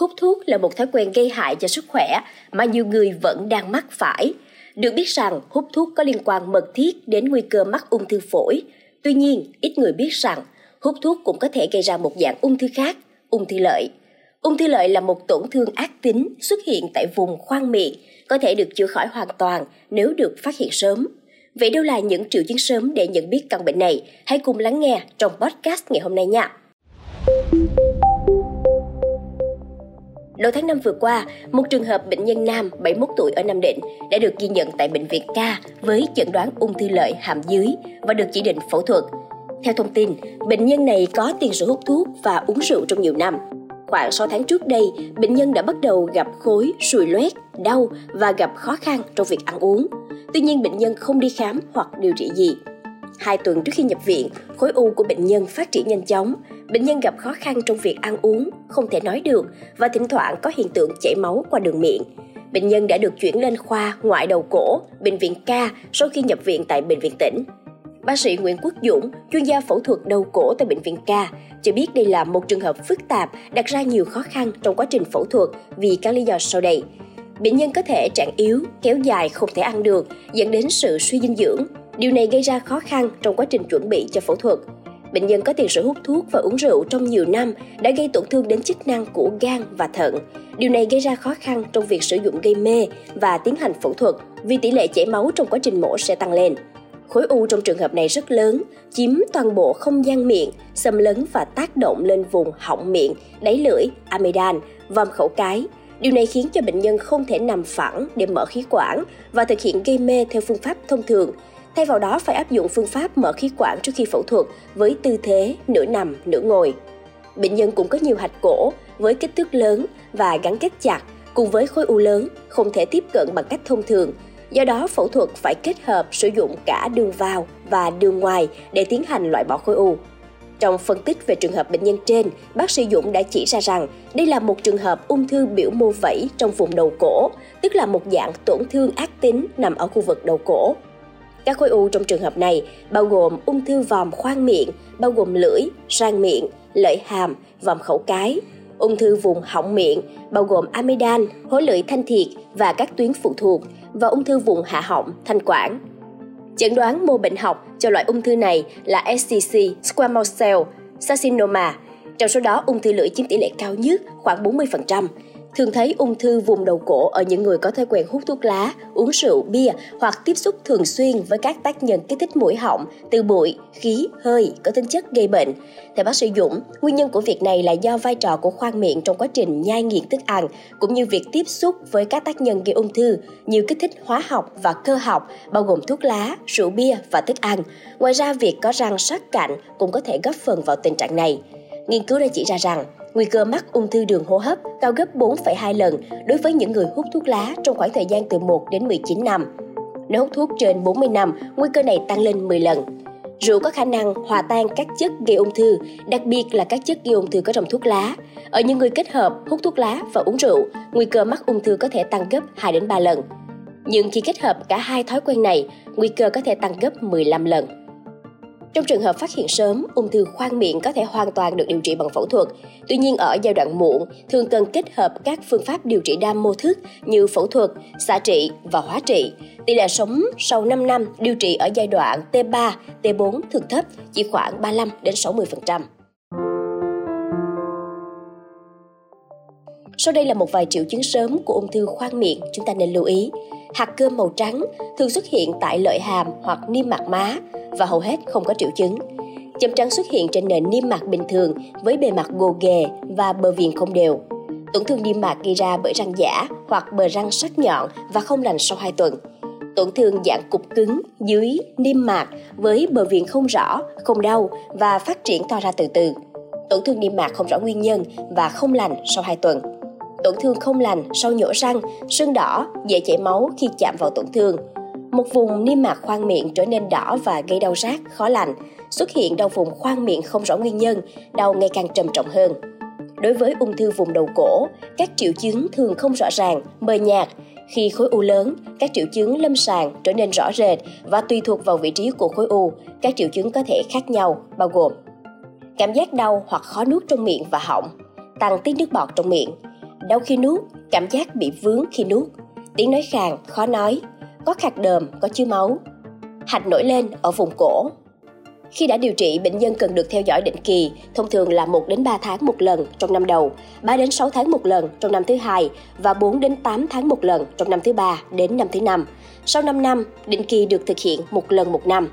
Hút thuốc là một thói quen gây hại cho sức khỏe mà nhiều người vẫn đang mắc phải. Được biết rằng hút thuốc có liên quan mật thiết đến nguy cơ mắc ung thư phổi. Tuy nhiên, ít người biết rằng hút thuốc cũng có thể gây ra một dạng ung thư khác, ung thư lợi. Ung thư lợi là một tổn thương ác tính xuất hiện tại vùng khoang miệng, có thể được chữa khỏi hoàn toàn nếu được phát hiện sớm. Vậy đâu là những triệu chứng sớm để nhận biết căn bệnh này? Hãy cùng lắng nghe trong podcast ngày hôm nay nha. Đầu tháng 5 vừa qua, một trường hợp bệnh nhân nam 71 tuổi ở Nam Định đã được ghi nhận tại bệnh viện K với chẩn đoán ung thư lợi hàm dưới và được chỉ định phẫu thuật. Theo thông tin, bệnh nhân này có tiền sử hút thuốc và uống rượu trong nhiều năm. Khoảng 6 tháng trước đây, bệnh nhân đã bắt đầu gặp khối, sùi loét, đau và gặp khó khăn trong việc ăn uống. Tuy nhiên bệnh nhân không đi khám hoặc điều trị gì. Hai tuần trước khi nhập viện, khối u của bệnh nhân phát triển nhanh chóng. Bệnh nhân gặp khó khăn trong việc ăn uống, không thể nói được và thỉnh thoảng có hiện tượng chảy máu qua đường miệng. Bệnh nhân đã được chuyển lên khoa ngoại đầu cổ, bệnh viện Ca sau khi nhập viện tại bệnh viện tỉnh. Bác sĩ Nguyễn Quốc Dũng, chuyên gia phẫu thuật đầu cổ tại bệnh viện Ca cho biết đây là một trường hợp phức tạp đặt ra nhiều khó khăn trong quá trình phẫu thuật vì các lý do sau đây. Bệnh nhân có thể trạng yếu, kéo dài không thể ăn được, dẫn đến sự suy dinh dưỡng. Điều này gây ra khó khăn trong quá trình chuẩn bị cho phẫu thuật. Bệnh nhân có tiền sử hút thuốc và uống rượu trong nhiều năm đã gây tổn thương đến chức năng của gan và thận. Điều này gây ra khó khăn trong việc sử dụng gây mê và tiến hành phẫu thuật vì tỷ lệ chảy máu trong quá trình mổ sẽ tăng lên. Khối u trong trường hợp này rất lớn, chiếm toàn bộ không gian miệng, xâm lấn và tác động lên vùng họng miệng, đáy lưỡi, amidan, vòm khẩu cái. Điều này khiến cho bệnh nhân không thể nằm phẳng để mở khí quản và thực hiện gây mê theo phương pháp thông thường. Thay vào đó phải áp dụng phương pháp mở khí quản trước khi phẫu thuật với tư thế nửa nằm, nửa ngồi. Bệnh nhân cũng có nhiều hạch cổ với kích thước lớn và gắn kết chặt cùng với khối u lớn, không thể tiếp cận bằng cách thông thường Do đó, phẫu thuật phải kết hợp sử dụng cả đường vào và đường ngoài để tiến hành loại bỏ khối u. Trong phân tích về trường hợp bệnh nhân trên, bác sĩ Dũng đã chỉ ra rằng đây là một trường hợp ung thư biểu mô vẩy trong vùng đầu cổ, tức là một dạng tổn thương ác tính nằm ở khu vực đầu cổ. Các khối u trong trường hợp này bao gồm ung thư vòm khoang miệng, bao gồm lưỡi, răng miệng, lợi hàm, vòm khẩu cái, ung thư vùng họng miệng, bao gồm amidan, hối lưỡi thanh thiệt và các tuyến phụ thuộc, và ung thư vùng hạ họng, thanh quản. Chẩn đoán mô bệnh học cho loại ung thư này là SCC, squamous cell carcinoma. Trong số đó, ung thư lưỡi chiếm tỷ lệ cao nhất, khoảng 40%, thường thấy ung thư vùng đầu cổ ở những người có thói quen hút thuốc lá, uống rượu, bia hoặc tiếp xúc thường xuyên với các tác nhân kích thích mũi họng từ bụi, khí, hơi có tính chất gây bệnh. Theo bác sĩ Dũng, nguyên nhân của việc này là do vai trò của khoang miệng trong quá trình nhai nghiền thức ăn cũng như việc tiếp xúc với các tác nhân gây ung thư như kích thích hóa học và cơ học bao gồm thuốc lá, rượu bia và thức ăn. Ngoài ra, việc có răng sát cạnh cũng có thể góp phần vào tình trạng này. Nghiên cứu đã chỉ ra rằng nguy cơ mắc ung thư đường hô hấp cao gấp 4,2 lần đối với những người hút thuốc lá trong khoảng thời gian từ 1 đến 19 năm. Nếu hút thuốc trên 40 năm, nguy cơ này tăng lên 10 lần. Rượu có khả năng hòa tan các chất gây ung thư, đặc biệt là các chất gây ung thư có trong thuốc lá. Ở những người kết hợp hút thuốc lá và uống rượu, nguy cơ mắc ung thư có thể tăng gấp 2 đến 3 lần. Nhưng khi kết hợp cả hai thói quen này, nguy cơ có thể tăng gấp 15 lần. Trong trường hợp phát hiện sớm, ung thư khoang miệng có thể hoàn toàn được điều trị bằng phẫu thuật. Tuy nhiên ở giai đoạn muộn, thường cần kết hợp các phương pháp điều trị đa mô thức như phẫu thuật, xạ trị và hóa trị. Tỷ lệ sống sau 5 năm điều trị ở giai đoạn T3, T4 thường thấp, chỉ khoảng 35 đến 60%. Sau đây là một vài triệu chứng sớm của ung thư khoang miệng chúng ta nên lưu ý. Hạt cơm màu trắng thường xuất hiện tại lợi hàm hoặc niêm mạc má và hầu hết không có triệu chứng. Chấm trắng xuất hiện trên nền niêm mạc bình thường với bề mặt gồ ghề và bờ viền không đều. Tổn thương niêm mạc gây ra bởi răng giả hoặc bờ răng sắc nhọn và không lành sau 2 tuần. Tổn thương dạng cục cứng dưới niêm mạc với bờ viền không rõ, không đau và phát triển to ra từ từ. Tổn thương niêm mạc không rõ nguyên nhân và không lành sau 2 tuần tổn thương không lành sau nhổ răng, sưng đỏ, dễ chảy máu khi chạm vào tổn thương. Một vùng niêm mạc khoang miệng trở nên đỏ và gây đau rát, khó lành, xuất hiện đau vùng khoang miệng không rõ nguyên nhân, đau ngày càng trầm trọng hơn. Đối với ung thư vùng đầu cổ, các triệu chứng thường không rõ ràng, mờ nhạt. Khi khối u lớn, các triệu chứng lâm sàng trở nên rõ rệt và tùy thuộc vào vị trí của khối u, các triệu chứng có thể khác nhau, bao gồm cảm giác đau hoặc khó nuốt trong miệng và họng, tăng tiết nước bọt trong miệng, đau khi nuốt, cảm giác bị vướng khi nuốt, tiếng nói khàn, khó nói, có khạc đờm, có chứa máu, hạch nổi lên ở vùng cổ. Khi đã điều trị, bệnh nhân cần được theo dõi định kỳ, thông thường là 1 đến 3 tháng một lần trong năm đầu, 3 đến 6 tháng một lần trong năm thứ hai và 4 đến 8 tháng một lần trong năm thứ ba đến năm thứ năm. Sau 5 năm, định kỳ được thực hiện một lần một năm.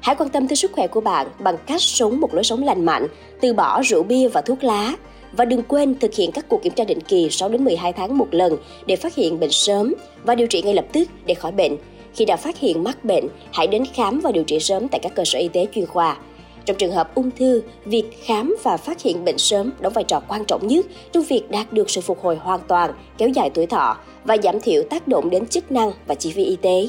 Hãy quan tâm tới sức khỏe của bạn bằng cách sống một lối sống lành mạnh, từ bỏ rượu bia và thuốc lá, và đừng quên thực hiện các cuộc kiểm tra định kỳ 6 đến 12 tháng một lần để phát hiện bệnh sớm và điều trị ngay lập tức để khỏi bệnh. Khi đã phát hiện mắc bệnh, hãy đến khám và điều trị sớm tại các cơ sở y tế chuyên khoa. Trong trường hợp ung thư, việc khám và phát hiện bệnh sớm đóng vai trò quan trọng nhất trong việc đạt được sự phục hồi hoàn toàn, kéo dài tuổi thọ và giảm thiểu tác động đến chức năng và chi phí y tế.